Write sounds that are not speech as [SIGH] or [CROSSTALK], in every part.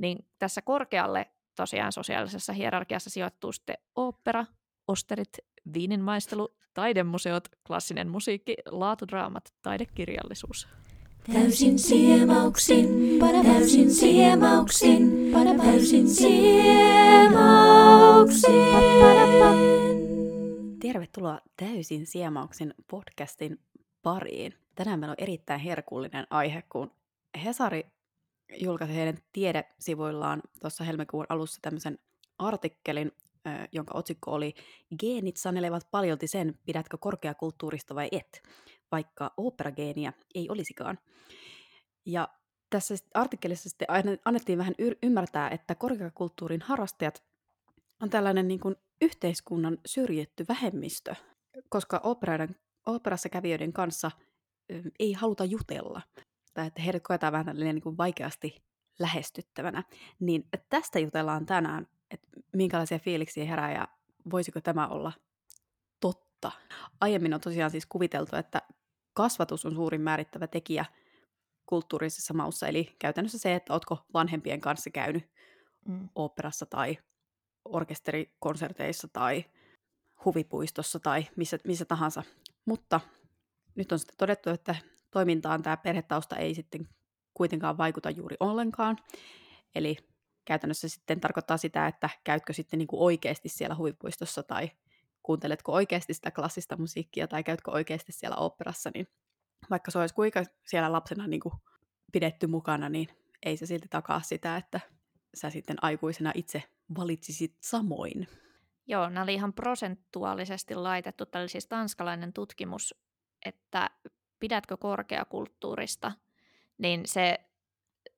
Niin tässä korkealle tosiaan sosiaalisessa hierarkiassa sijoittuu sitten opera, osterit, viininmaistelu, taidemuseot, klassinen musiikki, laatudraamat, taidekirjallisuus. Täysin siemauksin, täysin siemauksin, täysin siemauksin. Tervetuloa Täysin siemauksin podcastin pariin. Tänään meillä on erittäin herkullinen aihe, kun Hesari julkaisi heidän tiedesivuillaan tuossa helmikuun alussa tämmöisen artikkelin, jonka otsikko oli Geenit sanelevat paljolti sen, pidätkö korkeakulttuurista vai et, vaikka operageeniä ei olisikaan. Ja tässä artikkelissa sitten annettiin vähän y- ymmärtää, että korkeakulttuurin harrastajat on tällainen niin kuin yhteiskunnan syrjitty vähemmistö, koska operassa kävijöiden kanssa ei haluta jutella. Tai että heidät koetaan vähän niin kuin vaikeasti lähestyttävänä. Niin tästä jutellaan tänään, että minkälaisia fiiliksiä herää ja voisiko tämä olla totta. Aiemmin on tosiaan siis kuviteltu, että kasvatus on suurin määrittävä tekijä kulttuurisessa maussa, eli käytännössä se, että ootko vanhempien kanssa käynyt mm. oopperassa tai orkesterikonserteissa tai huvipuistossa tai missä, missä tahansa. Mutta nyt on sitten todettu, että toimintaan tämä perhetausta ei sitten kuitenkaan vaikuta juuri ollenkaan. Eli käytännössä sitten tarkoittaa sitä, että käytkö sitten niin kuin oikeasti siellä huvipuistossa tai kuunteletko oikeasti sitä klassista musiikkia tai käytkö oikeasti siellä oopperassa, niin vaikka se olisi kuinka siellä lapsena niin kuin pidetty mukana, niin ei se silti takaa sitä, että sä sitten aikuisena itse valitsisit samoin. Joo, nämä oli ihan prosentuaalisesti laitettu. Oli siis tanskalainen tutkimus, että pidätkö korkeakulttuurista, niin se,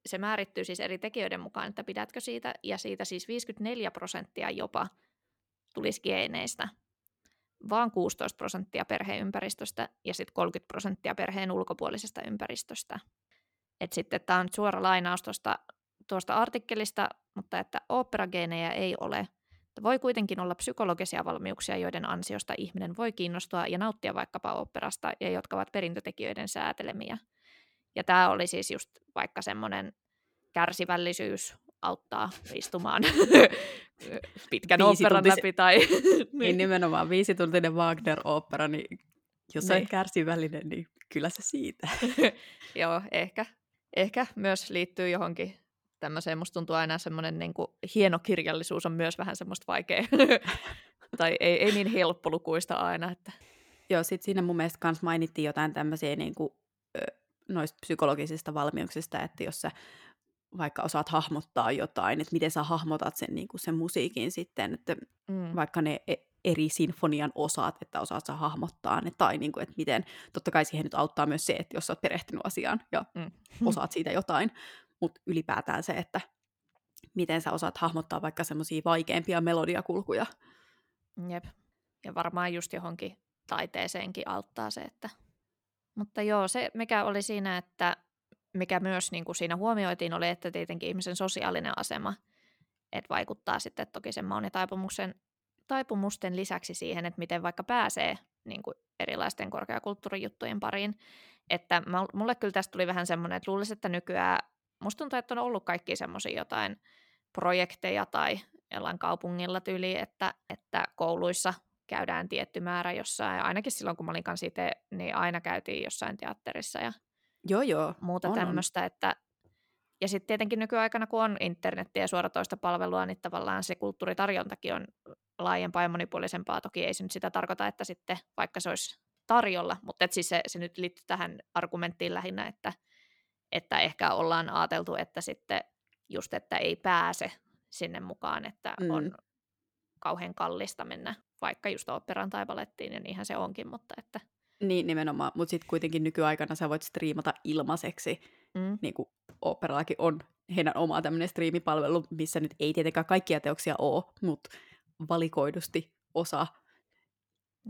se määrittyy siis eri tekijöiden mukaan, että pidätkö siitä, ja siitä siis 54 prosenttia jopa tulisi geeneistä, vaan 16 prosenttia perheympäristöstä ja sitten 30 prosenttia perheen ulkopuolisesta ympäristöstä. Et sitten tämä on suora lainaus tuosta, tuosta artikkelista, mutta että oopperageenejä ei ole. Voi kuitenkin olla psykologisia valmiuksia, joiden ansiosta ihminen voi kiinnostua ja nauttia vaikkapa oopperasta ja jotka ovat perintötekijöiden säätelemiä. Ja tämä oli siis just vaikka semmoinen kärsivällisyys auttaa istumaan [LAUGHS] pitkän oopperan läpi. Tai, [LAUGHS] niin. niin nimenomaan viisituntinen Wagner-opera, niin jos niin. on kärsivällinen, niin kyllä se siitä. [LAUGHS] Joo, ehkä, ehkä myös liittyy johonkin tämmöiseen, musta tuntuu aina semmoinen niin kuin, hieno kirjallisuus on myös vähän semmoista vaikea, [LAUGHS] tai ei, ei niin helppolukuista aina. Että... Joo, sitten siinä mun mielestä kans mainittiin jotain tämmöisiä niin kuin, noista psykologisista valmiuksista, että jos sä vaikka osaat hahmottaa jotain, että miten sä hahmotat sen, niin kuin sen musiikin sitten, että mm. vaikka ne e, eri sinfonian osat, että osaat sä hahmottaa ne, tai niin kuin, että miten, totta kai siihen nyt auttaa myös se, että jos sä oot perehtynyt asiaan ja mm. osaat siitä jotain, mutta ylipäätään se, että miten sä osaat hahmottaa vaikka semmoisia vaikeampia melodiakulkuja. Jep. Ja varmaan just johonkin taiteeseenkin auttaa se, että... Mutta joo, se mikä oli siinä, että mikä myös niin kuin siinä huomioitiin, oli, että tietenkin ihmisen sosiaalinen asema että vaikuttaa sitten toki sen maun ja taipumusten lisäksi siihen, että miten vaikka pääsee niin kuin erilaisten korkeakulttuurijuttujen pariin. Että mulle kyllä tästä tuli vähän semmoinen, että luulisin, että nykyään musta tuntuu, että on ollut kaikki semmoisia jotain projekteja tai jollain kaupungilla tyyli, että, että kouluissa käydään tietty määrä jossain. Ainakin silloin, kun mä olin kanssa itse, niin aina käytiin jossain teatterissa ja joo, joo, muuta on, tämmöistä. On. Että, ja sitten tietenkin nykyaikana, kun on internettiä ja suoratoista palvelua, niin tavallaan se kulttuuritarjontakin on laajempaa ja monipuolisempaa. Toki ei se nyt sitä tarkoita, että sitten vaikka se olisi tarjolla, mutta et siis se, se nyt liittyy tähän argumenttiin lähinnä, että, että ehkä ollaan ajateltu, että sitten just, että ei pääse sinne mukaan, että mm. on kauhean kallista mennä vaikka just operaan tai balettiin, ja niinhän se onkin, mutta että... Niin nimenomaan, mutta sitten kuitenkin nykyaikana sä voit striimata ilmaiseksi, mm. niin kuin operallakin on heidän oma tämmöinen striimipalvelu, missä nyt ei tietenkään kaikkia teoksia ole, mutta valikoidusti osa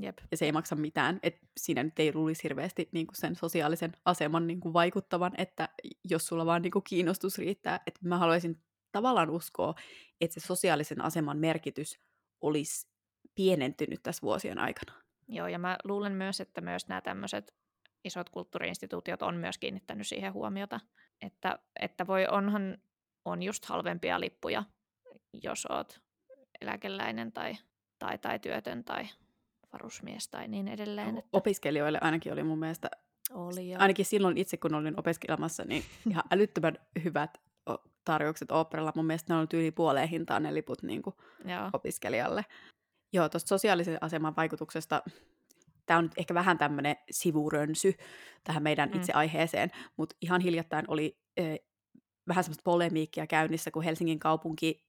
Jep. Ja se ei maksa mitään. Et siinä nyt ei luulisi hirveästi niin kuin sen sosiaalisen aseman niin kuin vaikuttavan, että jos sulla vaan niin kuin kiinnostus riittää. Että mä haluaisin tavallaan uskoa, että se sosiaalisen aseman merkitys olisi pienentynyt tässä vuosien aikana. Joo, ja mä luulen myös, että myös nämä tämmöiset isot kulttuuriinstituutiot on myös kiinnittänyt siihen huomiota. Että, että voi onhan on just halvempia lippuja, jos oot eläkeläinen tai, tai, tai työtön tai varusmies tai niin edelleen. Että... Opiskelijoille ainakin oli mun mielestä, Oli jo. ainakin silloin itse kun olin opiskelemassa, niin [LAUGHS] ihan älyttömän hyvät tarjoukset oopperalla. Mun mielestä ne on yli puoleen hintaan ne liput niin kuin Joo. opiskelijalle. Joo, tuosta sosiaalisen aseman vaikutuksesta, tämä on nyt ehkä vähän tämmöinen sivurönsy tähän meidän Mm. itse aiheeseen, mutta ihan hiljattain oli eh, vähän semmoista polemiikkia käynnissä, kun Helsingin kaupunki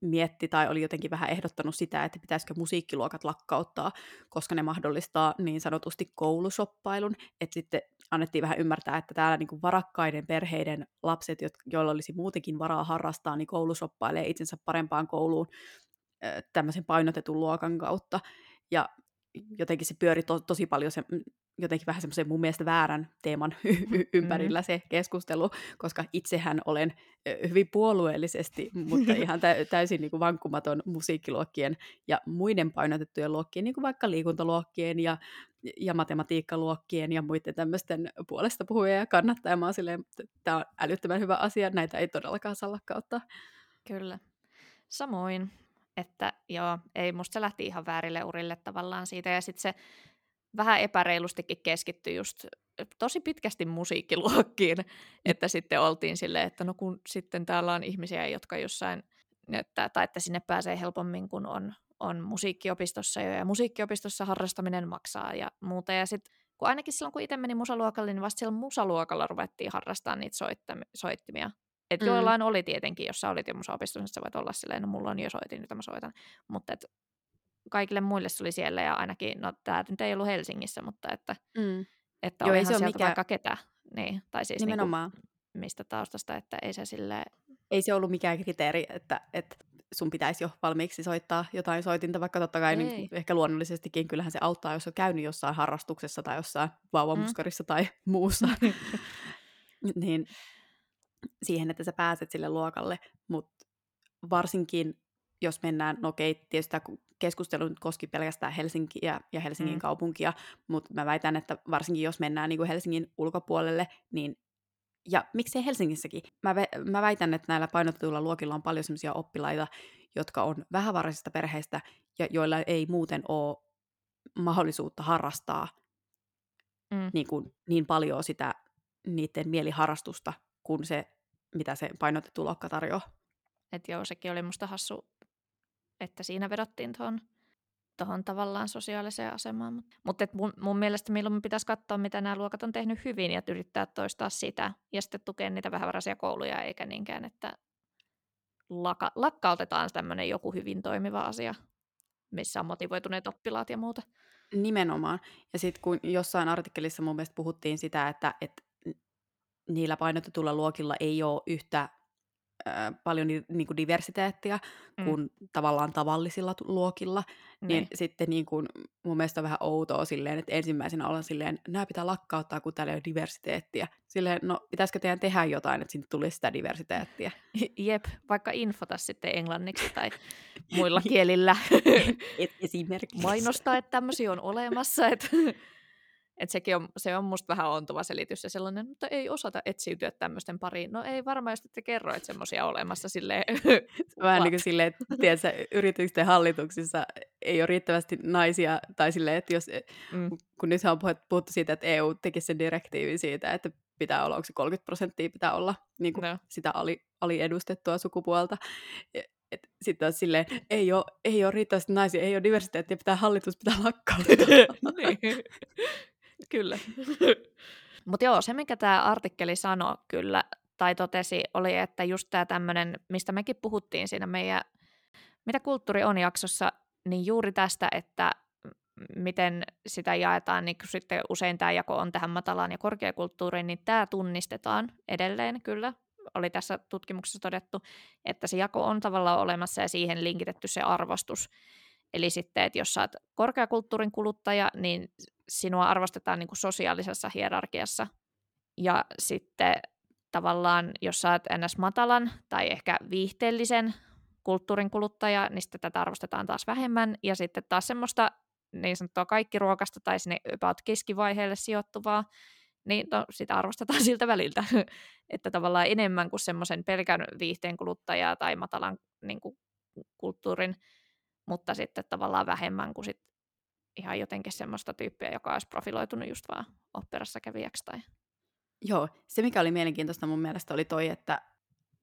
mietti tai oli jotenkin vähän ehdottanut sitä, että pitäisikö musiikkiluokat lakkauttaa, koska ne mahdollistaa niin sanotusti koulusoppailun, että sitten annettiin vähän ymmärtää, että täällä niin kuin varakkaiden perheiden lapset, joilla olisi muutenkin varaa harrastaa, niin koulusoppailee itsensä parempaan kouluun tämmöisen painotetun luokan kautta. Ja jotenkin se pyöri to- tosi paljon se, jotenkin vähän semmoisen mun mielestä väärän teeman y- y- ympärillä se keskustelu, koska itsehän olen hyvin puolueellisesti, [LAUGHS] mutta ihan tä- täysin niin kuin vankkumaton musiikkiluokkien ja muiden painotettujen luokkien, niin kuin vaikka liikuntaluokkien ja, ja matematiikkaluokkien ja muiden tämmöisten puolesta puhuja ja kannattaja. Mä silleen, tämä on älyttömän hyvä asia, näitä ei todellakaan saa lakkauttaa. Kyllä. Samoin, että joo, ei musta se lähti ihan väärille urille tavallaan siitä, ja sitten se vähän epäreilustikin keskittyi just tosi pitkästi musiikkiluokkiin, että sitten oltiin silleen, että no kun sitten täällä on ihmisiä, jotka jossain, että, tai että sinne pääsee helpommin, kun on, on musiikkiopistossa jo, ja musiikkiopistossa harrastaminen maksaa ja muuta, ja sitten kun ainakin silloin, kun itse meni musaluokalle, niin vasta siellä musaluokalla ruvettiin harrastaa niitä soittami- soittimia. Et Mm. joillain oli tietenkin, jos sä olit jo musaopistossa, niin sä voit olla silleen, no mulla on jo soitin, jota mä soitan. Mutta et kaikille muille se oli siellä ja ainakin, no tämä nyt ei ollut Helsingissä, mutta että, Mm. että Joo, ei se sieltä mikään- vaikka ketä. Niin, tai siis niinku, Nimenomaan. mistä taustasta, että ei se sille ei se ollut mikään kriteeri, että, että sun pitäisi jo valmiiksi soittaa jotain soitinta, vaikka totta kai niin ehkä luonnollisestikin kyllähän se auttaa, jos on käynyt jossain harrastuksessa tai jossain vauvamuskarissa tai muussa, [LAUGHS] niin siihen, että sä pääset sille luokalle, mutta varsinkin jos mennään, no okei, tietysti tämä keskustelu nyt koski pelkästään Helsinkiä ja Helsingin Mm. kaupunkia, mutta mä väitän, että varsinkin jos mennään niin kuin Helsingin ulkopuolelle, niin ja miksei Helsingissäkin. Mä, ve- mä väitän, että näillä painotetuilla luokilla on paljon sellaisia oppilaita, jotka on vähävaraisista perheistä ja joilla ei muuten ole mahdollisuutta harrastaa Mm. niin, kuin, niin paljon sitä niiden mieliharrastusta kuin se, mitä se painotettu luokka tarjoaa. Että joo, sekin oli musta hassu, että siinä vedottiin tuohon tohon tavallaan sosiaaliseen asemaan. Mutta mut mun, mun mielestä milloin pitäisi katsoa, mitä nämä luokat on tehnyt hyvin ja yrittää toistaa sitä ja sitten tukea niitä vähävaraisia kouluja, eikä niinkään, että laka, lakkautetaan tämmöinen joku hyvin toimiva asia, missä on motivoituneet oppilaat ja muuta. Nimenomaan. Ja sitten kun jossain artikkelissa mun mielestä puhuttiin sitä, että, että niillä painotetuilla luokilla ei ole yhtä paljon ni, niin kuin diversiteettiä Mm. kuin tavallaan tavallisilla luokilla, niin, Niin. sitten niin kuin, mun mielestä on vähän outoa silleen, että ensimmäisenä ollaan silleen, nämä pitää lakkauttaa, kun täällä ei ole diversiteettiä. Silleen, no pitäisikö teidän tehdä jotain, että sinne tulisi sitä diversiteettiä? [LAUGHS] Jep, vaikka infota sitten englanniksi tai [LAUGHS] muilla kielillä. Et esimerkiksi. mainostaa, että tämmöisiä on olemassa. Että, [LAUGHS] että sekin on, se on musta vähän ontuva selitys ja sellainen, mutta ei osata etsiytyä tämmöisten pariin. No ei varmaan, jos te kerro, että semmoisia olemassa silleen. [LAUGHS] Vähän niin kuin [LAUGHS] silleen, että tiedätkö, yritysten hallituksissa ei ole riittävästi naisia, tai silleen, että jos, Mm. kun nyt on puhuttu- puhuttu siitä, että EU tekisi sen direktiivin siitä, että pitää olla, onko se 30 prosenttia pitää olla niin kuin No. sitä ali, aliedustettua sukupuolta. Sitten on silleen, ei ole, ei ole riittävästi naisia, ei ole diversiteettiä, pitää hallitus pitää lakkauttaa. [LAUGHS] niin. Kyllä. [LAUGHS] Mutta joo, se mikä tämä artikkeli sanoi kyllä, tai totesi, oli, että just tämä tämmöinen, mistä mekin puhuttiin siinä meidän Mitä kulttuuri on jaksossa, niin juuri tästä, että miten sitä jaetaan, niin sitten usein tämä jako on tähän matalaan ja korkeakulttuuriin, niin tämä tunnistetaan edelleen kyllä. Oli tässä tutkimuksessa todettu, että se jako on tavallaan olemassa ja siihen linkitetty se arvostus. Eli sitten, että jos oot korkeakulttuurin kuluttaja, niin sinua arvostetaan niin kuin sosiaalisessa hierarkiassa. Ja sitten tavallaan, jos oot ns. matalan tai ehkä viihteellisen kulttuurin kuluttaja, niin sitten tätä arvostetaan taas vähemmän. Ja sitten taas semmoista niin sanottua kaikki ruokasta tai sinne about keskivaiheelle sijoittuvaa, niin no, sitä arvostetaan [LAUGHS] siltä väliltä. että tavallaan enemmän kuin semmoisen pelkän viihteen kuluttajaa tai matalan niin kuin, kulttuurin, mutta sitten tavallaan vähemmän kuin sit ihan jotenkin semmoista tyyppiä, joka olisi profiloitunut just vaan operassa kävijäksi. Tai... Joo, se mikä oli mielenkiintoista mun mielestä oli toi, että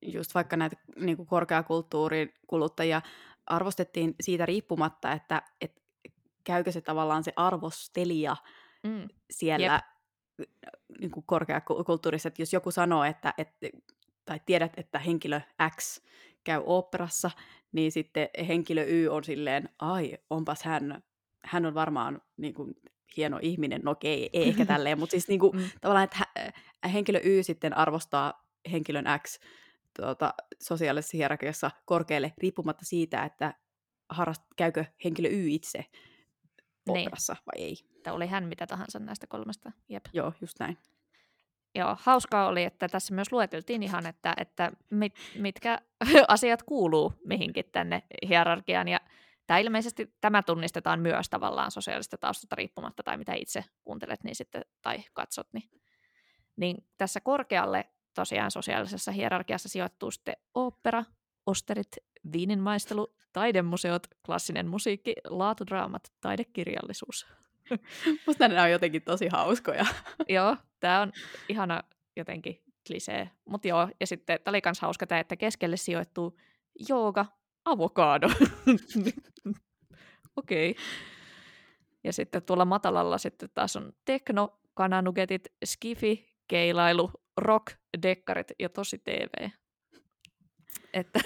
just vaikka näitä niin kuin korkeakulttuurin kuluttajia arvostettiin siitä riippumatta, että, että käykö se tavallaan se arvostelija mm. siellä Jep. niin kuin korkeakulttuurissa, että jos joku sanoo, että, että tai tiedät, että henkilö X käy oopperassa, niin sitten henkilö Y on silleen, ai, onpas hän, hän on varmaan niin kuin, hieno ihminen, no okei, ei ehkä [LAUGHS] tälleen, mutta siis niin kuin, mm. tavallaan, että henkilö Y sitten arvostaa henkilön X tuota, sosiaalisessa hierarkiassa korkealle, riippumatta siitä, että harrast, käykö henkilö Y itse operassa niin. vai ei. Että oli hän mitä tahansa näistä kolmesta. Jep. Joo, just näin. Joo, hauskaa oli, että tässä myös lueteltiin ihan, että, että mit, mitkä [LAUGHS] asiat kuuluu mihinkin tänne hierarkiaan. Ja tämä ilmeisesti tämä tunnistetaan myös tavallaan sosiaalista taustasta riippumatta tai mitä itse kuuntelet niin sitten, tai katsot. Niin, niin tässä korkealle tosiaan sosiaalisessa hierarkiassa sijoittuu sitten opera, osterit, viininmaistelu, taidemuseot, klassinen musiikki, laatudraamat, taidekirjallisuus. [LAUGHS] Musta nämä on jotenkin tosi hauskoja. joo, tämä on ihana jotenkin klisee. Mutta joo, ja sitten tämä oli myös hauska tämä, että keskelle sijoittuu jooga, avokado. [LAUGHS] Okei. Okay. Ja sitten tuolla matalalla sitten taas on tekno, kananugetit, skifi, keilailu, rock, dekkarit ja tosi TV. Että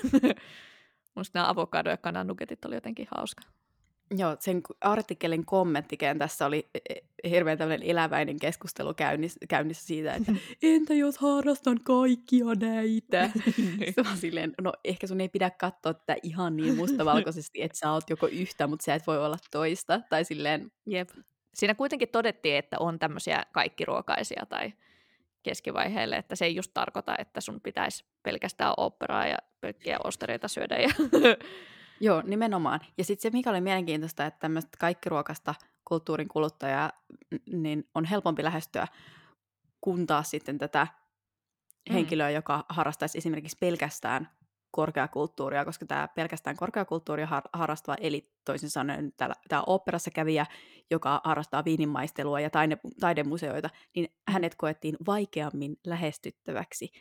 [LAUGHS] musta nämä avokado- ja kananugetit oli jotenkin hauska. Joo, sen artikkelin kommenttikentässä oli e, e, hirveän tämmöinen eläväinen keskustelu käynnissä, käynnissä siitä, että [LAUGHS] entä jos harrastan kaikkia näitä? [LAUGHS] Niin. silleen, no ehkä sun ei pidä katsoa tätä ihan niin mustavalkoisesti, että sä oot joko yhtä, mutta sä et voi olla toista. Tai silleen... Jep. Siinä kuitenkin todettiin, että on tämmöisiä kaikkiruokaisia tai keskivaiheelle, että se ei just tarkoita, että sun pitäisi pelkästään operaa ja pelkkiä ostereita syödä. Ja [LAUGHS] Joo, nimenomaan. Ja sitten se, mikä oli mielenkiintoista, että tämmöistä kaikkiruokasta kulttuurin kuluttajaa niin on helpompi lähestyä, kun taas sitten tätä mm. henkilöä, joka harrastaisi esimerkiksi pelkästään korkeakulttuuria, koska tämä pelkästään korkeakulttuuria har- harrastava, eli toisin sanoen tämä oopperassa kävijä, joka harrastaa viininmaistelua ja taide- taidemuseoita, niin hänet koettiin vaikeammin lähestyttäväksi.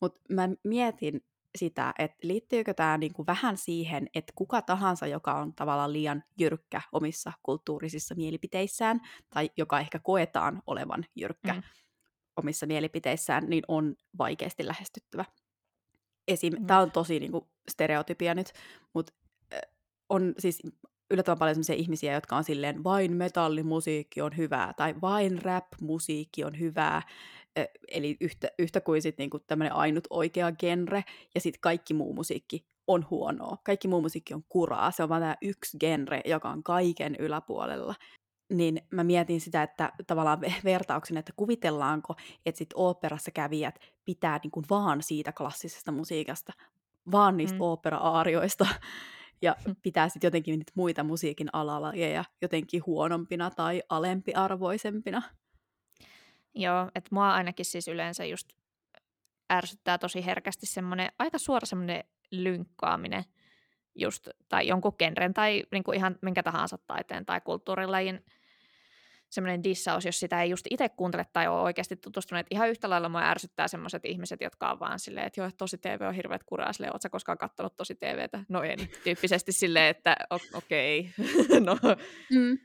Mutta mä mietin sitä, että liittyykö tämä niinku vähän siihen, että kuka tahansa, joka on tavallaan liian jyrkkä omissa kulttuurisissa mielipiteissään, tai joka ehkä koetaan olevan jyrkkä mm. omissa mielipiteissään, niin on vaikeasti lähestyttävä. Esim. Mm. Tämä on tosi niinku stereotypia nyt, mutta on siis yllättävän paljon sellaisia ihmisiä, jotka on silleen, vain metallimusiikki on hyvää, tai vain rap-musiikki on hyvää, eli yhtä, yhtä kuin sitten niinku tämmöinen ainut oikea genre, ja sitten kaikki muu musiikki on huonoa. Kaikki muu musiikki on kuraa, se on vaan tämä yksi genre, joka on kaiken yläpuolella. Niin mä mietin sitä, että tavallaan vertauksen, että kuvitellaanko, että sitten oopperassa kävijät pitää niinku vaan siitä klassisesta musiikasta, vaan niistä mm. opera-aarioista, ja [LAUGHS] pitää sitten jotenkin niitä muita musiikin alalajeja jotenkin huonompina tai alempiarvoisempina. Joo, että mua ainakin siis yleensä just ärsyttää tosi herkästi semmoinen, aika suora semmoinen lynkkaaminen just, tai jonkun genren tai niin kuin ihan minkä tahansa taiteen tai kulttuurilajin semmoinen dissaus, jos sitä ei just itse kuuntele tai ole oikeasti tutustunut. Ihan yhtä lailla mua ärsyttää semmoiset ihmiset, jotka on vaan silleen, että joo, tosi TV on hirveät kuraa, silleen, ootko koskaan katsonut tosi TVtä? No en, tyyppisesti silleen, että okei, okay. [LAUGHS] no, mm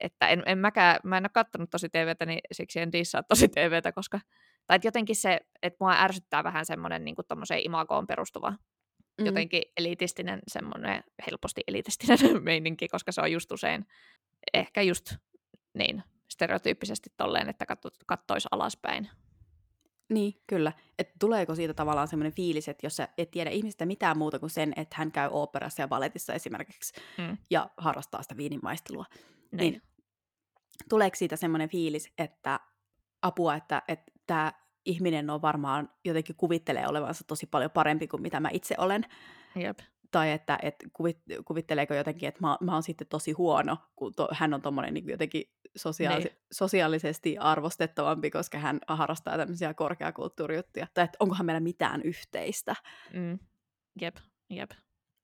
että en, en mäkään, mä en ole katsonut tosi TVtä, niin siksi en dissaa tosi TVtä, koska, tai jotenkin se, että mua ärsyttää vähän semmoinen niin tommoseen imagoon perustuva, mm. jotenkin elitistinen, semmoinen helposti elitistinen [LAUGHS] meininki, koska se on just usein ehkä just niin stereotyyppisesti tolleen, että kattoisi alaspäin. Niin, kyllä. Et tuleeko siitä tavallaan semmoinen fiilis, että jos sä et tiedä ihmistä mitään muuta kuin sen, että hän käy oopperassa ja baletissa esimerkiksi mm. ja harrastaa sitä viinimaistelua, niin, niin tuleeko siitä semmoinen fiilis, että apua, että tämä ihminen on varmaan jotenkin kuvittelee olevansa tosi paljon parempi kuin mitä mä itse olen. Jep. tai että et kuvit, kuvitteleeko jotenkin, että mä, mä oon sitten tosi huono, kun to, hän on tommonen niin jotenkin sosiaalis- Niin. sosiaalisesti arvostettavampi, koska hän harrastaa tämmöisiä korkeakulttuurijuttuja. Tai että onkohan meillä mitään yhteistä, Mm. Jep, jep.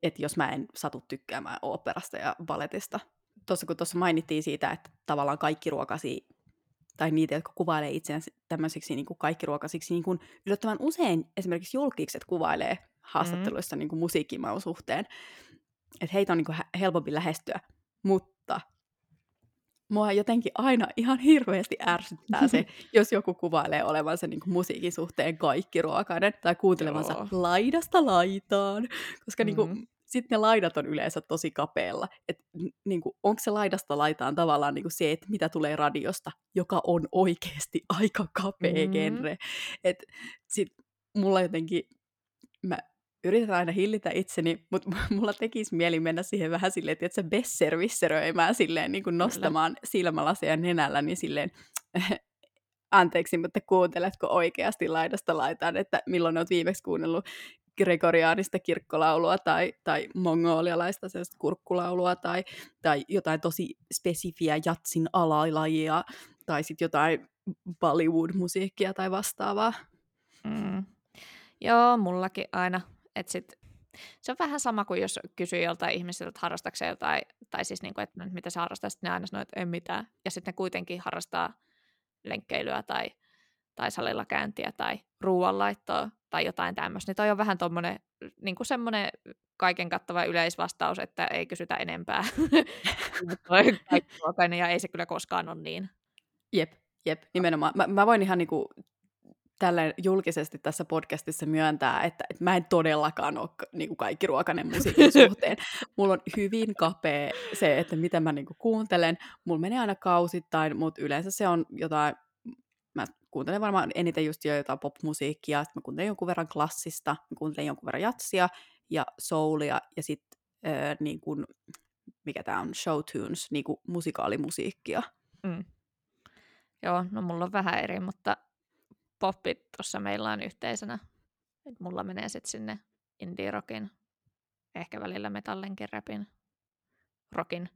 että jos mä en satu tykkäämään oopperasta ja balletista. Tuossa kun tuossa mainittiin siitä, että tavallaan kaikki ruokasi tai niitä, jotka kuvailee itseään tämmöisiksi niin kuin kaikkiruokasiksi, niin kuin yllättävän usein esimerkiksi julkikset kuvailee haastatteluissa mm. niin kuin musiikkimaun suhteen. Että heitä on niin kuin helpompi lähestyä, mutta mua jotenkin aina ihan hirveästi ärsyttää se, [LAUGHS] jos joku kuvailee olevansa niin kuin musiikin suhteen kaikkiruokainen tai kuuntelevansa Joo. laidasta laitaan, koska niin kuin, Mm. Sitten ne laidat on yleensä tosi kapealla. Et, n- niinku, onko se laidasta laitaan tavallaan niinku se, että mitä tulee radiosta, joka on oikeasti [LAUGHS] aika kapea Mm. genre. Et sit mulla jotenkin, mä yritän aina hillitä itseni, mutta [LAUGHS] mulla tekisi mieli mennä siihen vähän silleen, että se besservisseröimään silleen niin kuin nostamaan silmälaseja nenällä, niin silleen, [LAUGHS] anteeksi, mutta kuunteletko oikeasti laidasta laitaan, että milloin olet viimeksi kuunnellut gregoriaanista kirkkolaulua tai, tai mongolialaista kurkkulaulua tai, tai jotain tosi spesifiä jatsin alalajia tai sitten jotain Bollywood-musiikkia tai vastaavaa. Mm. Joo, mullakin aina. Et sit, se on vähän sama kuin jos kysyy joltain ihmisiltä, että harrastaako jotain, tai siis niinku, että no, mitä sä harrastat, sitten ne aina sanoo, että en mitään. Ja sitten ne kuitenkin harrastaa lenkkeilyä tai, tai salilla käyntiä tai ruoanlaittoa tai jotain tämmöistä. Niin toi on vähän tommonen, niinku semmoinen kaiken kattava yleisvastaus, että ei kysytä enempää. [LAUGHS] Toi kaikkiruokainen ja ei se kyllä koskaan ole niin. Jep, jep, nimenomaan. Mä, mä voin ihan niinku tälleen julkisesti tässä podcastissa myöntää, että, että mä en todellakaan ole niinku kaikki ruokainen musiikin [LAUGHS] suhteen. Mulla on hyvin kapea se, että mitä mä niinku kuuntelen. Mulla menee aina kausittain, mutta yleensä se on jotain, kuuntelen varmaan eniten just jo jotain popmusiikkia, sitten mä kuuntelen jonkun verran klassista, mä kuuntelen jonkun verran jatsia ja soulia ja sitten äh, niin kuin, mikä tää on, showtunes, niin kuin musikaalimusiikkia. Mm. Joo, no mulla on vähän eri, mutta poppi tuossa meillä on yhteisenä. Et mulla menee sitten sinne indie-rockin, ehkä välillä metallinkin rapin, rockin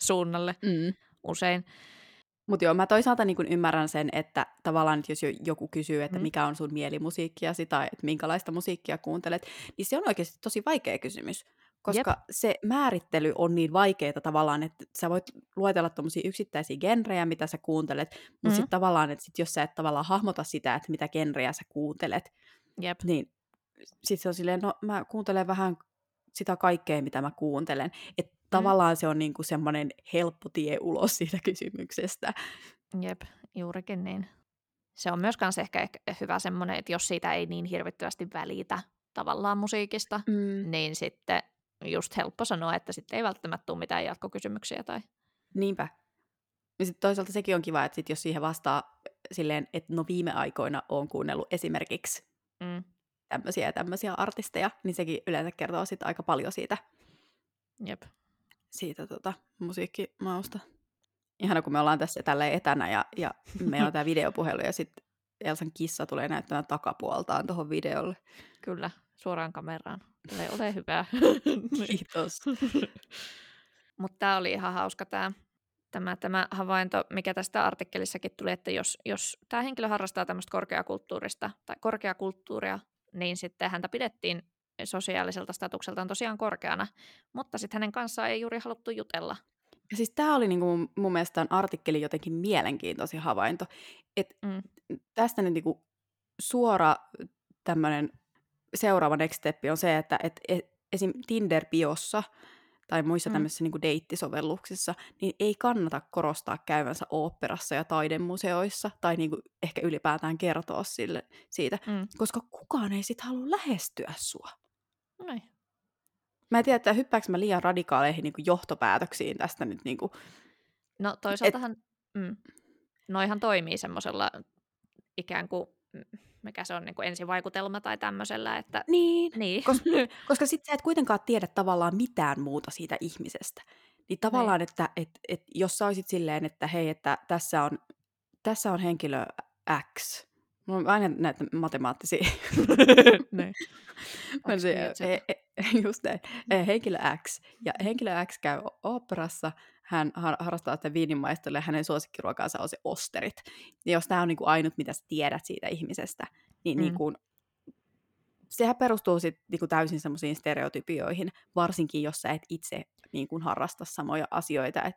suunnalle Mm. usein. Mutta joo, mä toisaalta niin ymmärrän sen, että tavallaan että jos jo- joku kysyy, että Mm. mikä on sun mielimusiikkiasi tai että minkälaista musiikkia kuuntelet, niin se on oikeasti tosi vaikea kysymys. Koska Jep. se määrittely on niin vaikeaa tavallaan, että sä voit luetella tuommoisia yksittäisiä genrejä, mitä sä kuuntelet, mutta Mm. mm. sitten tavallaan, että sit jos sä et tavallaan hahmota sitä, että mitä genrejä sä kuuntelet, Jep. niin sitten se on silleen, no mä kuuntelen vähän sitä kaikkea, mitä mä kuuntelen. Että tavallaan se on niinku semmoinen helppo tie ulos siitä kysymyksestä. Jep, juurikin niin. Se on myös kans ehkä, ehkä hyvä semmoinen, että jos siitä ei niin hirvittävästi välitä tavallaan musiikista, Mm. niin sitten just helppo sanoa, että sitten ei välttämättä tule mitään jatkokysymyksiä tai Niinpä. Ja sitten toisaalta sekin on kiva, että sit jos siihen vastaa silleen, että no viime aikoina on kuunnellut esimerkiksi mm, tämmöisiä ja tämmöisiä artisteja, niin sekin yleensä kertoo sit aika paljon siitä, jep. Siitä tota, musiikkimausta. Ihana, kun me ollaan tässä tälleen etänä ja, ja meillä on tämä [LAUGHS] videopuhelu ja sitten Elsan kissa tulee näyttämään takapuoltaan tuohon videolle. Kyllä, suoraan kameraan. Ole, ole [LAUGHS] hyvä. Kiitos. [LAUGHS] Mutta tämä oli ihan hauska tämä, tämä, tämä havainto, mikä tästä artikkelissakin tuli, että jos, jos tämä henkilö harrastaa tämmöistä korkeakulttuurista tai korkeakulttuuria, niin sitten häntä pidettiin sosiaaliselta statukseltaan tosiaan korkeana, mutta sitten hänen kanssaan ei juuri haluttu jutella. Ja siis tämä oli niinku mun, mun mielestä tämän artikkelin jotenkin mielenkiintoisin havainto. Että Mm. tästä nyt niinku suora tämmöinen seuraava next step on se, että et, et, esim. Tinder-biossa tai muissa Mm. mm. tämmöisissä niinku deittisovelluksissa, niin ei kannata korostaa käyvänsä oopperassa ja taidemuseoissa tai niinku ehkä ylipäätään kertoa sille, siitä, Mm. koska kukaan ei sit halua lähestyä sua. Noin. Mä en tiedä, että hyppääkö mä liian radikaaleihin niinku johtopäätöksiin tästä nyt niinku, No toisaaltahan, mm, noihan toimii semmoisella ikään kuin, mm, mikä se on, niin kuin ensivaikutelma tai tämmöisellä, että niin, niin. Koska, [LAUGHS] koska sit sä et kuitenkaan tiedä tavallaan mitään muuta siitä ihmisestä. Niin tavallaan, että et, et, jos sä olisit silleen, että hei, että tässä on, tässä on henkilö X. Mulla on aina näitä matemaattisia. [LAUGHS] Niin. [LAUGHS] Mä X, se, Z. e, e, [LAUGHS] Just näin. Eh, Henkilö X. Ja henkilö X käy o- oopperassa, hän har- harrastaa sitä viininmaistolle ja hänen suosikkiruokansa on se osterit. Ja jos tämä on niinku ainut, mitä sä tiedät siitä ihmisestä, niin Mm. niinku, sehän perustuu sit niinku täysin semmoisiin stereotypioihin, varsinkin jos sä et itse niinku harrasta samoja asioita. Et,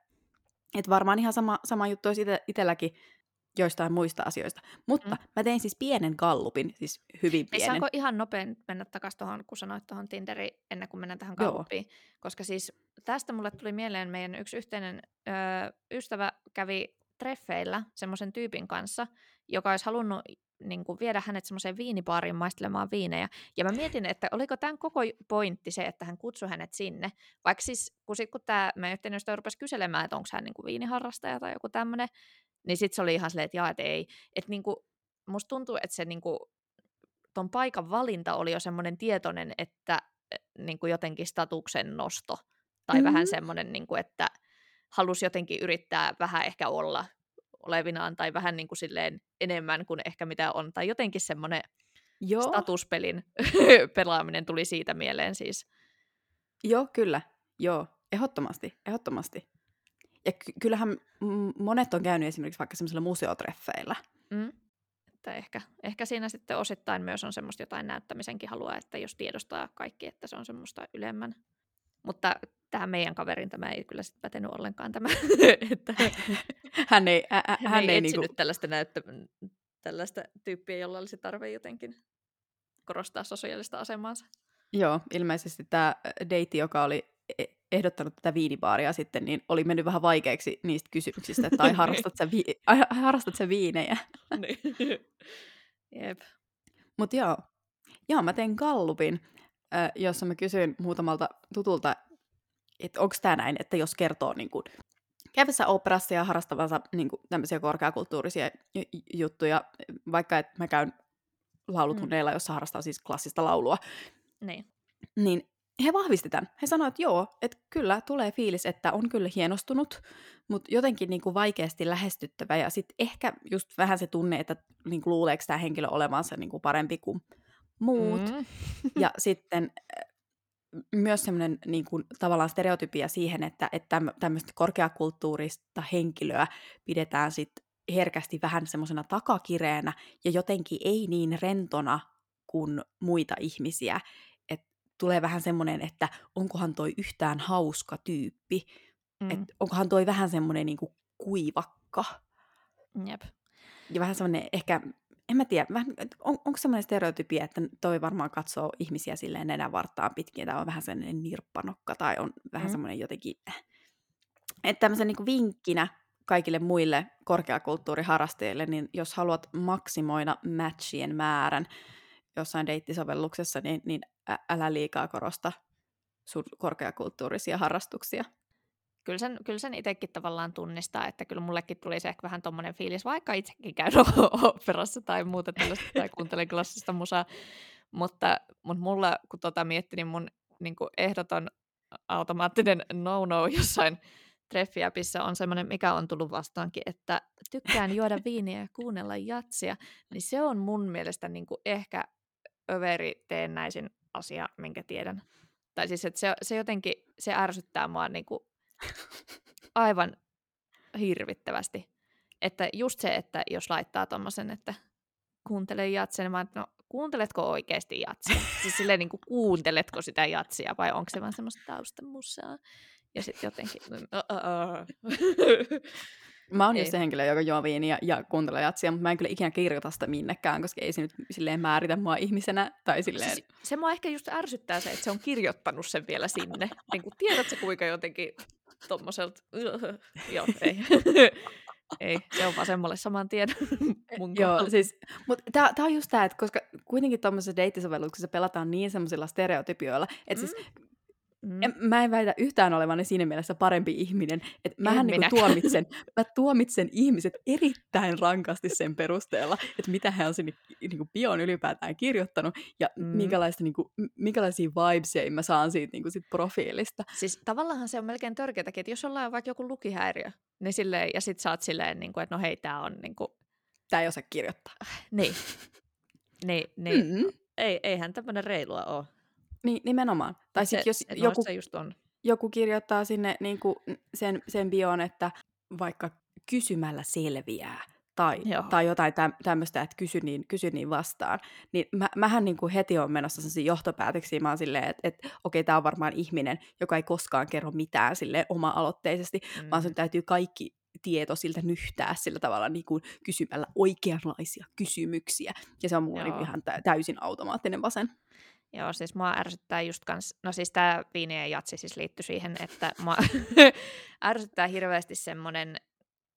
et varmaan ihan sama, sama juttu olisi itselläkin joistain muista asioista. Mutta Mm. mä tein siis pienen gallupin, siis hyvin Ei pienen. saanko ihan nopein mennä takaisin tuohon, kun sanoit tuohon Tinderiin, ennen kuin mennään tähän Joo. kalppiin. Koska siis tästä mulle tuli mieleen meidän yksi yhteinen ö, ystävä kävi treffeillä semmoisen tyypin kanssa, joka olisi halunnut niin kuin, viedä hänet semmoiseen viinibaariin maistelemaan viinejä. Ja mä mietin, että oliko tämän koko pointti se, että hän kutsui hänet sinne. Vaikka siis, kun, sit, kun tämä meidän yhteinen ystävä rupesi kyselemään, että onko hän niin kuin viiniharrastaja tai joku tämmöinen, niin sitten se oli ihan silleen, että jaa, että ei. Että niin kuin, musta tuntuu, että se niin kuin, ton paikan valinta oli jo semmoinen tietoinen, että niin kuin jotenkin statuksen nosto. Tai mm-hmm. vähän semmoinen, niin kuin, että halusi jotenkin yrittää vähän ehkä olla olevinaan tai vähän niin kuin silleen enemmän kuin ehkä mitä on. Tai jotenkin semmoinen Joo. statuspelin [LAUGHS] pelaaminen tuli siitä mieleen siis. Joo, kyllä. Joo, ehdottomasti, ehdottomasti. Ja ky- kyllähän monet on käynyt esimerkiksi vaikka semmoisilla museotreffeillä. Mm. Että ehkä, ehkä siinä sitten osittain myös on semmoista jotain näyttämisenkin halua, että jos tiedostaa kaikki, että se on semmoista ylemmän. Mutta tähän meidän kaverin tämä ei kyllä sitten pätenyt ollenkaan tämä, [LAUGHS] että Hän ei, ä, ä, hän, hän ei, ei etsinyt niinku, tällaista, näyttä, tällaista tyyppiä, jolla olisi tarve jotenkin korostaa sosiaalista asemaansa. joo, ilmeisesti tämä deitti, joka oli e- ehdottanut tätä viinibaaria sitten, niin oli mennyt vähän vaikeaksi niistä kysymyksistä, että ai [LAUGHS] harrastat sä, vi- ai, harrastat sä viinejä. Niin. [LAUGHS] Jep. Mutta joo, joo, mä tein gallupin, äh, jossa mä kysyin muutamalta tutulta, että onko tämä näin, että jos kertoo niin kuin, käydessä operassa ja harrastavansa niin kuin, tämmöisiä korkeakulttuurisia juttuja, vaikka että mä käyn laulutunneilla, jossa harrastan siis klassista laulua, Niin. niin he vahvisti tämän. He sanoivat, että joo, että kyllä tulee fiilis, että on kyllä hienostunut, mutta jotenkin niin kuin vaikeasti lähestyttävä. Ja sitten ehkä just vähän se tunne, että niin kuin luuleeko tämä henkilö olevansa niin kuin parempi kuin muut. Mm. Ja [LAUGHS] sitten myös semmoinen niin kuin, tavallaan stereotypia siihen, että, että tämmöistä korkeakulttuurista henkilöä pidetään sit herkästi vähän semmoisena takakireenä ja jotenkin ei niin rentona kuin muita ihmisiä. Et tulee vähän semmoinen, että onkohan toi yhtään hauska tyyppi, Mm. että onkohan toi vähän semmoinen niin kuin kuivakka. Jep. Ja vähän semmoinen ehkä, en mä tiedä, vähän, on, onko semmoinen stereotypia, että toi varmaan katsoo ihmisiä silleen nenän vartaan pitkin, tai on vähän sellainen nirppanokka, tai on vähän Mm. semmoinen jotenkin... Että tämmöisen niin vinkkinä kaikille muille korkeakulttuuriharrastajille, niin jos haluat maksimoida matchien määrän jossain deittisovelluksessa, niin, niin ä- älä liikaa korosta sun korkeakulttuurisia harrastuksia. Kyllä sen, kyllä sen itsekin tavallaan tunnistaa, että kyllä mullekin tuli se ehkä vähän tommonen fiilis, vaikka itsekin käyn [LAUGHS] operassa tai muuta tällaista, tai [LAUGHS] kuuntelen klassista musaa. Mutta, mutta mulla, kun tota mietti, niin mun niin kuin ehdoton automaattinen no-no [LAUGHS] jossain treffiäpissä on semmoinen, mikä on tullut vastaankin, että tykkään juoda viiniä ja kuunnella jatsia, niin se on mun mielestä niin kuin ehkä överi teennäisin asia, minkä tiedän. Tai siis, että se, se jotenkin, se ärsyttää mua niin kuin [LAUGHS] aivan hirvittävästi. Että just se, että jos laittaa tommosen, että kuuntele jatsia, niin että no kuunteletko oikeasti jatsia? siis silleen niin kuin, kuunteletko sitä jatsia vai onko se vaan semmoista taustamusaa? Ja sitten jotenkin... Mä oon just se henkilö, joka juo viiniä ja kuuntelee jatsia, mutta mä en kyllä ikinä kirjoita sitä minnekään, koska ei se nyt silleen määritä mua ihmisenä. Tai silleen... Siis, se mua ehkä just ärsyttää se, että se on kirjoittanut sen vielä sinne. Niin kuin, tiedätkö kuinka jotenkin tommoselta... [LAUGHS] Joo, ei. [LAUGHS] ei, se on vasemmalle saman tien [LAUGHS] mun Joo, siis, mutta tää, tää on just tää, että koska kuitenkin tuommoisessa deittisovelluksessa pelataan niin semmoisilla stereotypioilla, että siis Mm. en, mä en väitä yhtään olevani siinä mielessä parempi ihminen, että mähän niinku minäkään. tuomitsen, mä tuomitsen ihmiset erittäin rankasti sen perusteella, että mitä he on sinne niinku bioon ylipäätään kirjoittanut ja Mm. minkälaista, niinku, m- minkälaisia vibesia mä saan siitä niinku sit profiilista. Siis tavallaan se on melkein törkeätäkin, että jos ollaan vaikka joku lukihäiriö, niin silleen, ja sit sä oot silleen, niin kuin, että no hei, tää on niin kuin, Tää ei osaa kirjoittaa. niin, niin, niin. Mm. Ei, eihän tämmönen reilua ole. Niin, nimenomaan. Tai sitten jos et joku, se just on. joku kirjoittaa sinne niin kuin sen, sen bioon, että vaikka kysymällä selviää, tai, Joo. tai jotain täm, tämmöistä, että kysy niin, kysy niin vastaan, niin mä, mähän niin kuin heti on menossa sellaisiin johtopäätöksiin, mä oon silleen, että, että okei, tämä on varmaan ihminen, joka ei koskaan kerro mitään sille oma-aloitteisesti, mm. vaan sen täytyy kaikki tieto siltä nyhtää sillä tavalla niin kuin kysymällä oikeanlaisia kysymyksiä, ja se on mulla niin ihan tä- täysin automaattinen vasen. Joo, siis mua ärsyttää just kans, no siis tää viini ja jatsi siis liittyi siihen, että mua [LAUGHS] ärsyttää hirveästi semmonen,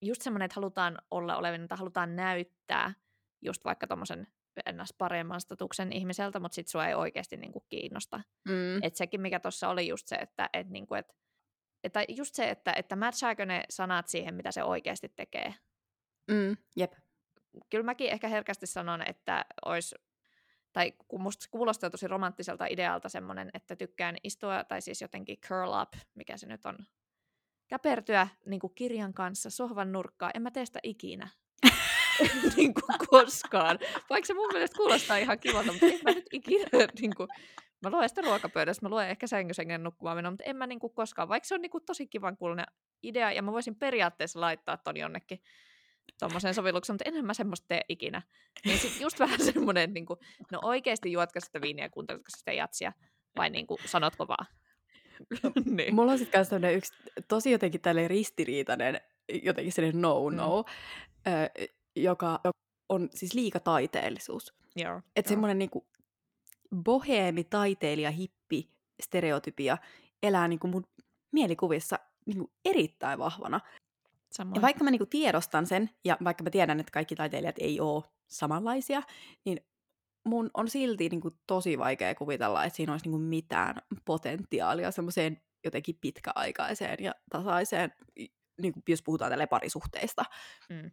just semmonen, että halutaan olla olevinen, tai halutaan näyttää just vaikka tommosen ennäs paremman statuksen ihmiseltä, mutta sit sua ei oikeasti niinku kiinnosta. Mm. Et sekin, mikä tuossa oli just se, että et niinku, et, että just se, että, että matchaako ne sanat siihen, mitä se oikeasti tekee. Mm. Jep. Kyllä mäkin ehkä herkästi sanon, että olisi, tai kun musta kuulostaa tosi romanttiselta idealta semmoinen, että tykkään istua, tai siis jotenkin curl up, mikä se nyt on, käpertyä niin kuin kirjan kanssa sohvan nurkkaan. En mä tee sitä ikinä. [LAUGHS] niin kuin koskaan. Vaikka se mun mielestä kuulostaa ihan kivalta, mutta en mä nyt ikinä, niin kuin, mä luen sitä ruokapöydässä, mä luen ehkä sängysengen nukkumaan mennä, mutta en mä niin kuin koskaan, vaikka se on niin kuin tosi kivan kuulunen idea, ja mä voisin periaatteessa laittaa ton jonnekin tuommoiseen sovelluksen, mutta enhän mä semmoista tee ikinä. Niin sit just vähän [LAUGHS] semmoinen, niin kuin, no oikeasti juotko sitä viiniä ja kuunteletko sitä jatsia, vai niin kuin, sanotko vaan? [LAUGHS] niin. Mulla on sitten myös tämmöinen yksi tosi jotenkin tälle ristiriitainen, jotenkin sellainen no-no, mm. ö, joka on siis liikataiteellisuus. Joo, Että semmoinen niinku boheemi, taiteilija, hippi, stereotypia elää niinku mun mielikuvissa niinku erittäin vahvana. Samoin. Ja vaikka mä niinku tiedostan sen, ja vaikka mä tiedän, että kaikki taiteilijat ei ole samanlaisia, niin mun on silti niinku tosi vaikea kuvitella, että siinä olisi niinku mitään potentiaalia semmoiseen jotenkin pitkäaikaiseen ja tasaiseen, niinku jos puhutaan tälle parisuhteista. Mm.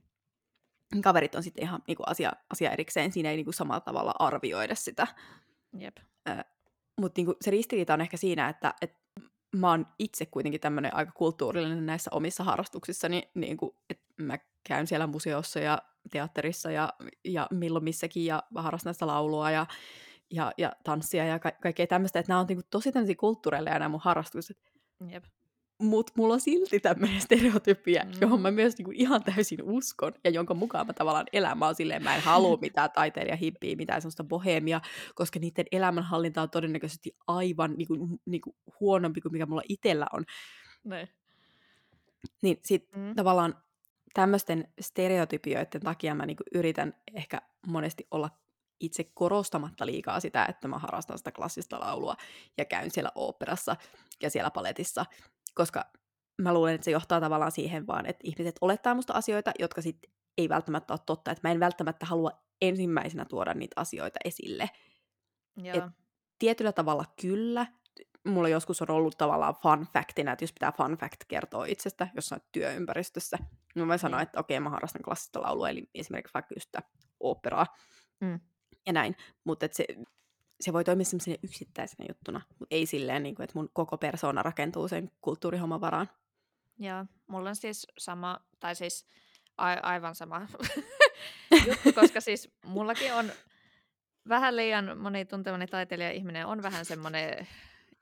Kaverit on sitten ihan niinku asia, asia erikseen, siinä ei niinku samalla tavalla arvioida sitä. Jep. Mutta niinku se ristiriita on ehkä siinä, että et mä oon itse kuitenkin tämmöinen aika kulttuurillinen näissä omissa harrastuksissani, niinku, että mä käyn siellä museossa ja teatterissa ja, ja milloin missäkin ja harrastan sitä laulua ja, ja, ja tanssia ja ka- kaikkea tämmöistä, että nämä on niinku tosi tämmöisiä kulttuureille nämä mun harrastukset. Jep. Mutta mulla on silti tämmöinen stereotypia, mm. Johon mä myös niinku ihan täysin uskon, ja jonka mukaan mä tavallaan elän. Mä oon silleen, mä en halua [LAUGHS] mitään taiteilija hippiä, mitään sellaista bohemia, koska niiden elämänhallinta on todennäköisesti aivan niinku, niinku huonompi kuin mikä mulla itsellä on. Ne. Niin sit mm. tavallaan tämmöisten stereotypioiden takia mä niinku yritän ehkä monesti olla itse korostamatta liikaa sitä, että mä harrastan sitä klassista laulua ja käyn siellä oopperassa ja siellä paletissa, koska mä luulen, että se johtaa tavallaan siihen vaan, että ihmiset olettaa musta asioita, jotka sitten ei välttämättä ole totta, että mä en välttämättä halua ensimmäisenä tuoda niitä asioita esille. Joo. Et- Tietyllä tavalla kyllä, mulla joskus on ollut tavallaan fun factina, että jos pitää fun fact kertoa itsestä jossain työympäristössä, niin mä Niin. että okei, mä harrastan klassista laulua, eli esimerkiksi vaikka just sitä oopperaa Mm. ja näin, mutta se, se voi toimia semmoisena yksittäisenä juttuna, mutta ei silleen, niin kuin, että mun koko persoona rakentuu sen kulttuurihomman varaan. Joo, mulla on siis sama, tai siis a- aivan sama [LAUGHS] juttu, koska siis mullakin on vähän liian moni tuntemani taiteilija-ihminen on vähän semmoinen,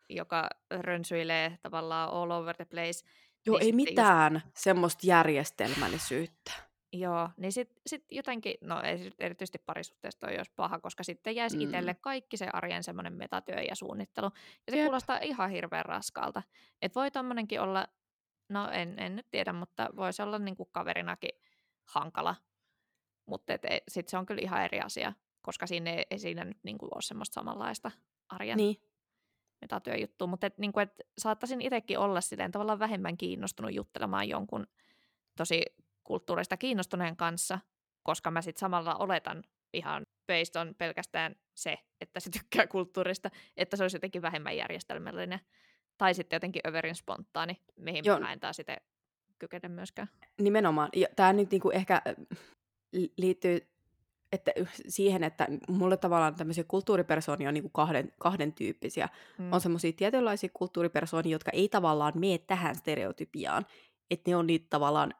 joka rönsyilee tavallaan all over the place. Joo, Niin ei sitten just- mitään semmoista järjestelmällisyyttä. Joo, niin sitten sit jotenkin, no ei sit erityisesti parisuhteesta ole jos paha, koska sitten jäisi Mm. mm. itselle kaikki se arjen semmoinen metatyö ja suunnittelu. Ja se Jep. kuulostaa ihan hirveän raskaalta. Että voi tommonenkin olla, no en, en nyt tiedä, mutta voisi olla niinku kaverinakin hankala. Mutta sitten se on kyllä ihan eri asia, koska siinä ei, ei siinä nyt niinku ole semmoista samanlaista arjen Niin, metatyöjuttua. Mutta et, niinku, et saattaisin itsekin olla silleen tavallaan vähemmän kiinnostunut juttelemaan jonkun tosi kulttuurista kiinnostuneen kanssa, koska mä sitten samalla oletan ihan based on pelkästään se, että se tykkää kulttuurista, että se olisi jotenkin vähemmän järjestelmällinen. Tai sitten jotenkin överin spontaani, mihin Joo. mä en taas sitten kykene myöskään. nimenomaan. Tämä nyt niinku ehkä äh, li- liittyy että siihen, että mulle tavallaan tämmöisiä kulttuuripersoonia on niinku kahden, kahden tyyppisiä. Mm. On semmoisia tietynlaisia kulttuuripersoonia, jotka ei tavallaan mene tähän stereotypiaan. Että ne on niitä tavallaan,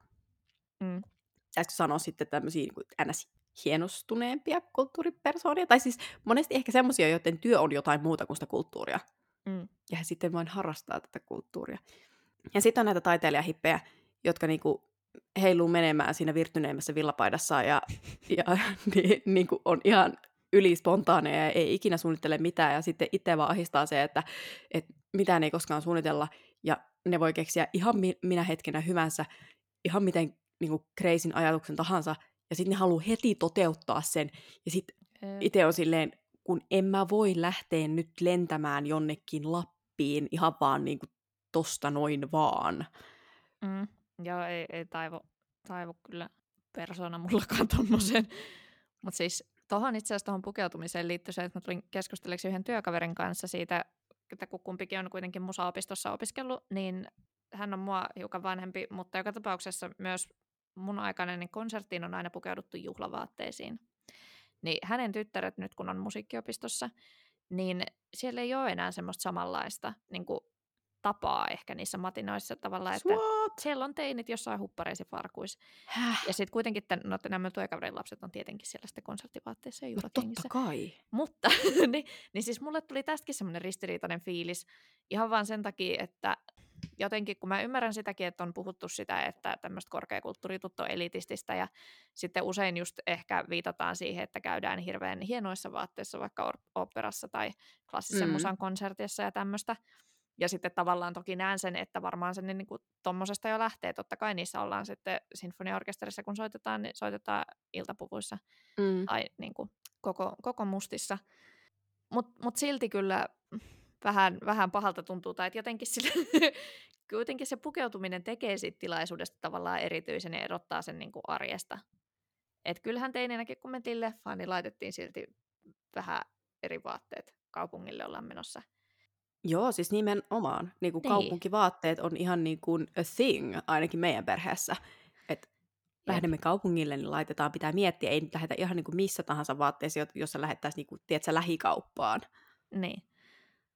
Mm. pitäisikö sanoa sitten tämmöisiä niin ns. hienostuneempia kulttuuripersoonia. Tai siis monesti ehkä semmoisia, joiden työ on jotain muuta kuin sitä kulttuuria. Mm. Ja he sitten vain harrastaa tätä kulttuuria. Ja sitten on näitä taiteilijahippejä, jotka niinku heiluu menemään siinä virtyneimmässä villapaidassa ja, ja [LAUGHS] niin, niin kuin on ihan ylispontaaneja ja ei ikinä suunnittele mitään ja sitten itse vaan ahistaa se, että, että mitään ei koskaan suunnitella ja ne voi keksiä ihan mi- minä hetkenä hyvänsä, ihan miten niin kuin kreisin ajatuksen tahansa ja sitten ne haluaa heti toteuttaa sen ja sitten itse on silleen, kun en mä voi lähteä nyt lentämään jonnekin Lappiin ihan vaan niin kuin tosta noin vaan. Mm. Joo, ei, ei taivu, taivu kyllä persona mullakaan [LAUGHS] tommoseen. Mutta siis tuohon itse asiassa tuohon pukeutumiseen liittyy se, että mä tulin keskusteleksi yhden työkaverin kanssa siitä, että kun kumpikin on kuitenkin musaopistossa opiskellut, niin hän on mua hiukan vanhempi, mutta joka tapauksessa myös mun aikainen niin konserttiin on aina pukeuduttu juhlavaatteisiin. Niin hänen tyttäret nyt, kun on musiikkiopistossa, niin siellä ei ole enää semmoista samanlaista niin kuin tapaa ehkä niissä matinoissa tavallaan, että What? siellä on teinit jossain huppareisi farkuissa. Häh? Ja sitten kuitenkin tämän, no, nämä työkaverin lapset on tietenkin siellä sitten konserttivaatteissa ja No juhlakengissä. totta kai. Mutta [LAUGHS] niin, niin siis mulle tuli tästäkin semmoinen ristiriitainen fiilis ihan vaan sen takia, että jotenkin kun mä ymmärrän sitäkin, että on puhuttu sitä, että tämmöistä korkeakulttuuritutto elitististä ja sitten usein just ehkä viitataan siihen, että käydään hirveän hienoissa vaatteissa vaikka or- operassa tai klassisen Mm. musan konsertissa ja tämmöistä. Ja sitten tavallaan toki näen sen, että varmaan se niin kuin tommosesta jo lähtee. Totta kai niissä ollaan sitten sinfoniaorkesterissa, kun soitetaan, niin soitetaan iltapuvuissa Mm. tai niin kuin koko, koko mustissa. Mutta mut silti kyllä vähän, vähän pahalta tuntuu, tai että jotenkin, sille, [LAUGHS] kuitenkin se pukeutuminen tekee siitä tilaisuudesta tavallaan erityisen ja erottaa sen niin kuin arjesta. Et kyllähän teininäkin, kun mentiin leffaan, niin laitettiin silti vähän eri vaatteet kaupungille ollaan menossa. Joo, siis nimenomaan. Niin kuin Niin. kaupunkivaatteet on ihan niin kuin a thing, ainakin meidän perheessä. Et lähdemme kaupungille, niin laitetaan, pitää miettiä, ei nyt lähdetä ihan niin kuin missä tahansa vaatteessa, jo- jossa lähettäisiin niin kuin, tiedätkö, lähikauppaan. Niin.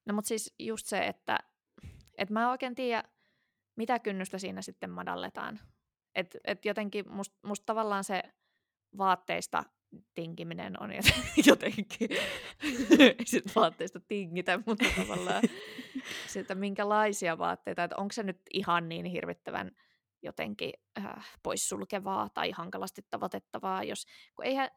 No mutta siis just se, että et mä en oikein tiedä, mitä kynnystä siinä sitten madalletaan. Et, et jotenkin musta must tavallaan se vaatteista tinkiminen on joten- [LAUGHS] jotenkin, [LAUGHS] ei sit vaatteista tingitä, mutta tavallaan se, että minkälaisia vaatteita, että onko se nyt ihan niin hirvittävän jotenkin äh, poissulkevaa tai hankalasti tavoitettavaa, jos, kun eihän,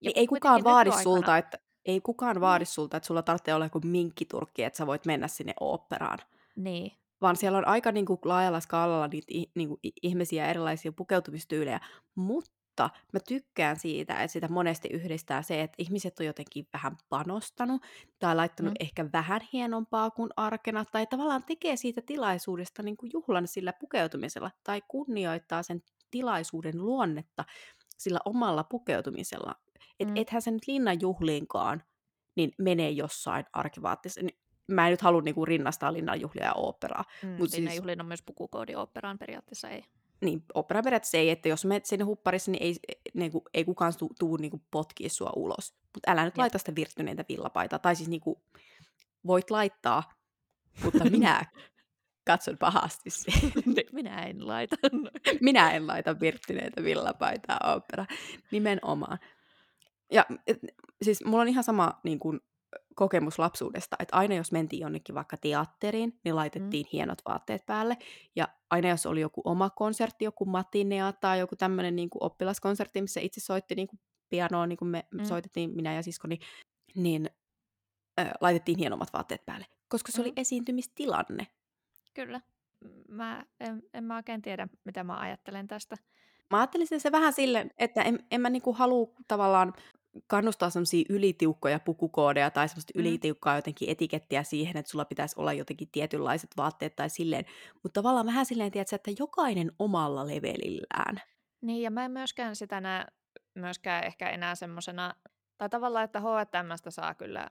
ja Niin ei kukaan vaadi sulta, että ei kukaan Niin. vaadi sulta, että sulla tarvitsee olla joku minkkiturkki, että sä voit mennä sinne oopperaan. Niin, Vaan siellä on aika niin kuin, laajalla skaalalla niitä niin kuin, ihmisiä erilaisia pukeutumistyylejä. Mutta mä tykkään siitä, että sitä monesti yhdistää se, että ihmiset on jotenkin vähän panostanut tai laittanut Mm. mm. ehkä vähän hienompaa kuin arkena tai tavallaan tekee siitä tilaisuudesta niin kuin juhlan sillä pukeutumisella tai kunnioittaa sen tilaisuuden luonnetta sillä omalla pukeutumisella. Et Mm. ethän se nyt linnan juhliinkaan niin menee jossain arkivaatteessa. Ni- Mä en nyt halua niinku rinnastaa linnan juhlia ja oopperaa. mm, Mut siis- on myös pukukoodi operaan periaatteessa ei. Niin, opera periaatteessa ei, että jos menet sinne hupparissa, niin ei, niinku, ei kukaan tuu, tuu niinku potkii sua ulos. Mutta älä nyt Jep. laita sitä virttyneitä villapaitaa. Tai siis niinku, voit laittaa, mutta [LAUGHS] minä katson pahasti siihen. [LAUGHS] Minä en laita. [LAUGHS] Minä en laita virttyneitä villapaitaa opera. Nimenomaan. Ja et, siis mulla on ihan sama niin kuin, kokemus lapsuudesta, että aina jos mentiin jonnekin vaikka teatteriin, niin laitettiin mm. hienot vaatteet päälle. Ja aina jos oli joku oma konsertti, joku matinea tai joku tämmöinen niin kuin oppilaskonsertti, missä itse soitti niin kuin pianoa, niin kuin me mm. Mm. soitettiin, minä ja siskoni, niin äh, laitettiin hienommat vaatteet päälle. Koska se mm. oli Mm. esiintymistilanne. Kyllä. Mä en, en mä oikein tiedä, mitä mä ajattelen tästä. Mä ajattelisin se vähän silleen, että en, en mä niinku halua tavallaan kannustaa semmoisia ylitiukkoja pukukoodeja tai semmoista Mm. ylitiukkaa jotenkin etikettiä siihen, että sulla pitäisi olla jotenkin tietynlaiset vaatteet tai silleen. Mutta tavallaan vähän silleen, tiedätkö, että jokainen omalla levelillään. Niin, ja mä en myöskään sitä näe myöskään ehkä enää semmosena, tai tavallaan, että H&Mstä saa kyllä,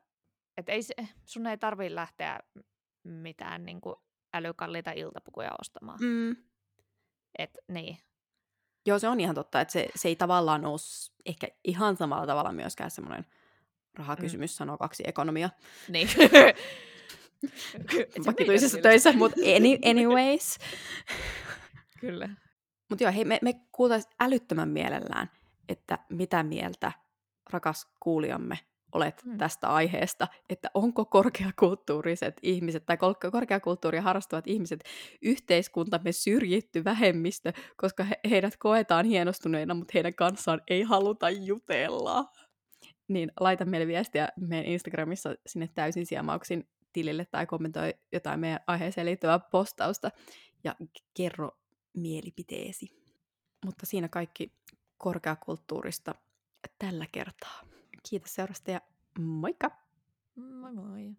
että ei se, sun ei tarvii lähteä mitään niin kuin älykalliita iltapukuja ostamaan. Mm. Et niin, Joo, se on ihan totta, että se, se ei tavallaan ole ehkä ihan samalla tavalla myöskään semmoinen rahakysymys, mm. sanoo kaksi ekonomia niin. [LAUGHS] Et se vakituisissa meidän töissä, mutta any, [LAUGHS] anyways. Kyllä. Mutta joo, hei, me, me kuultaisiin älyttömän mielellään, että mitä mieltä rakas kuulijamme olet Mm. tästä aiheesta, että onko korkeakulttuuriset ihmiset tai korkeakulttuuria harrastavat ihmiset yhteiskuntamme syrjitty vähemmistö, koska he, heidät koetaan hienostuneina, mutta heidän kanssaan ei haluta jutella. Niin laita meille viestiä meidän Instagramissa sinne täysin siemauksin tilille tai kommentoi jotain meidän aiheeseen liittyvää postausta ja kerro mielipiteesi. Mutta siinä kaikki korkeakulttuurista tällä kertaa. Kiitos seurasta ja moikka! Moi moi.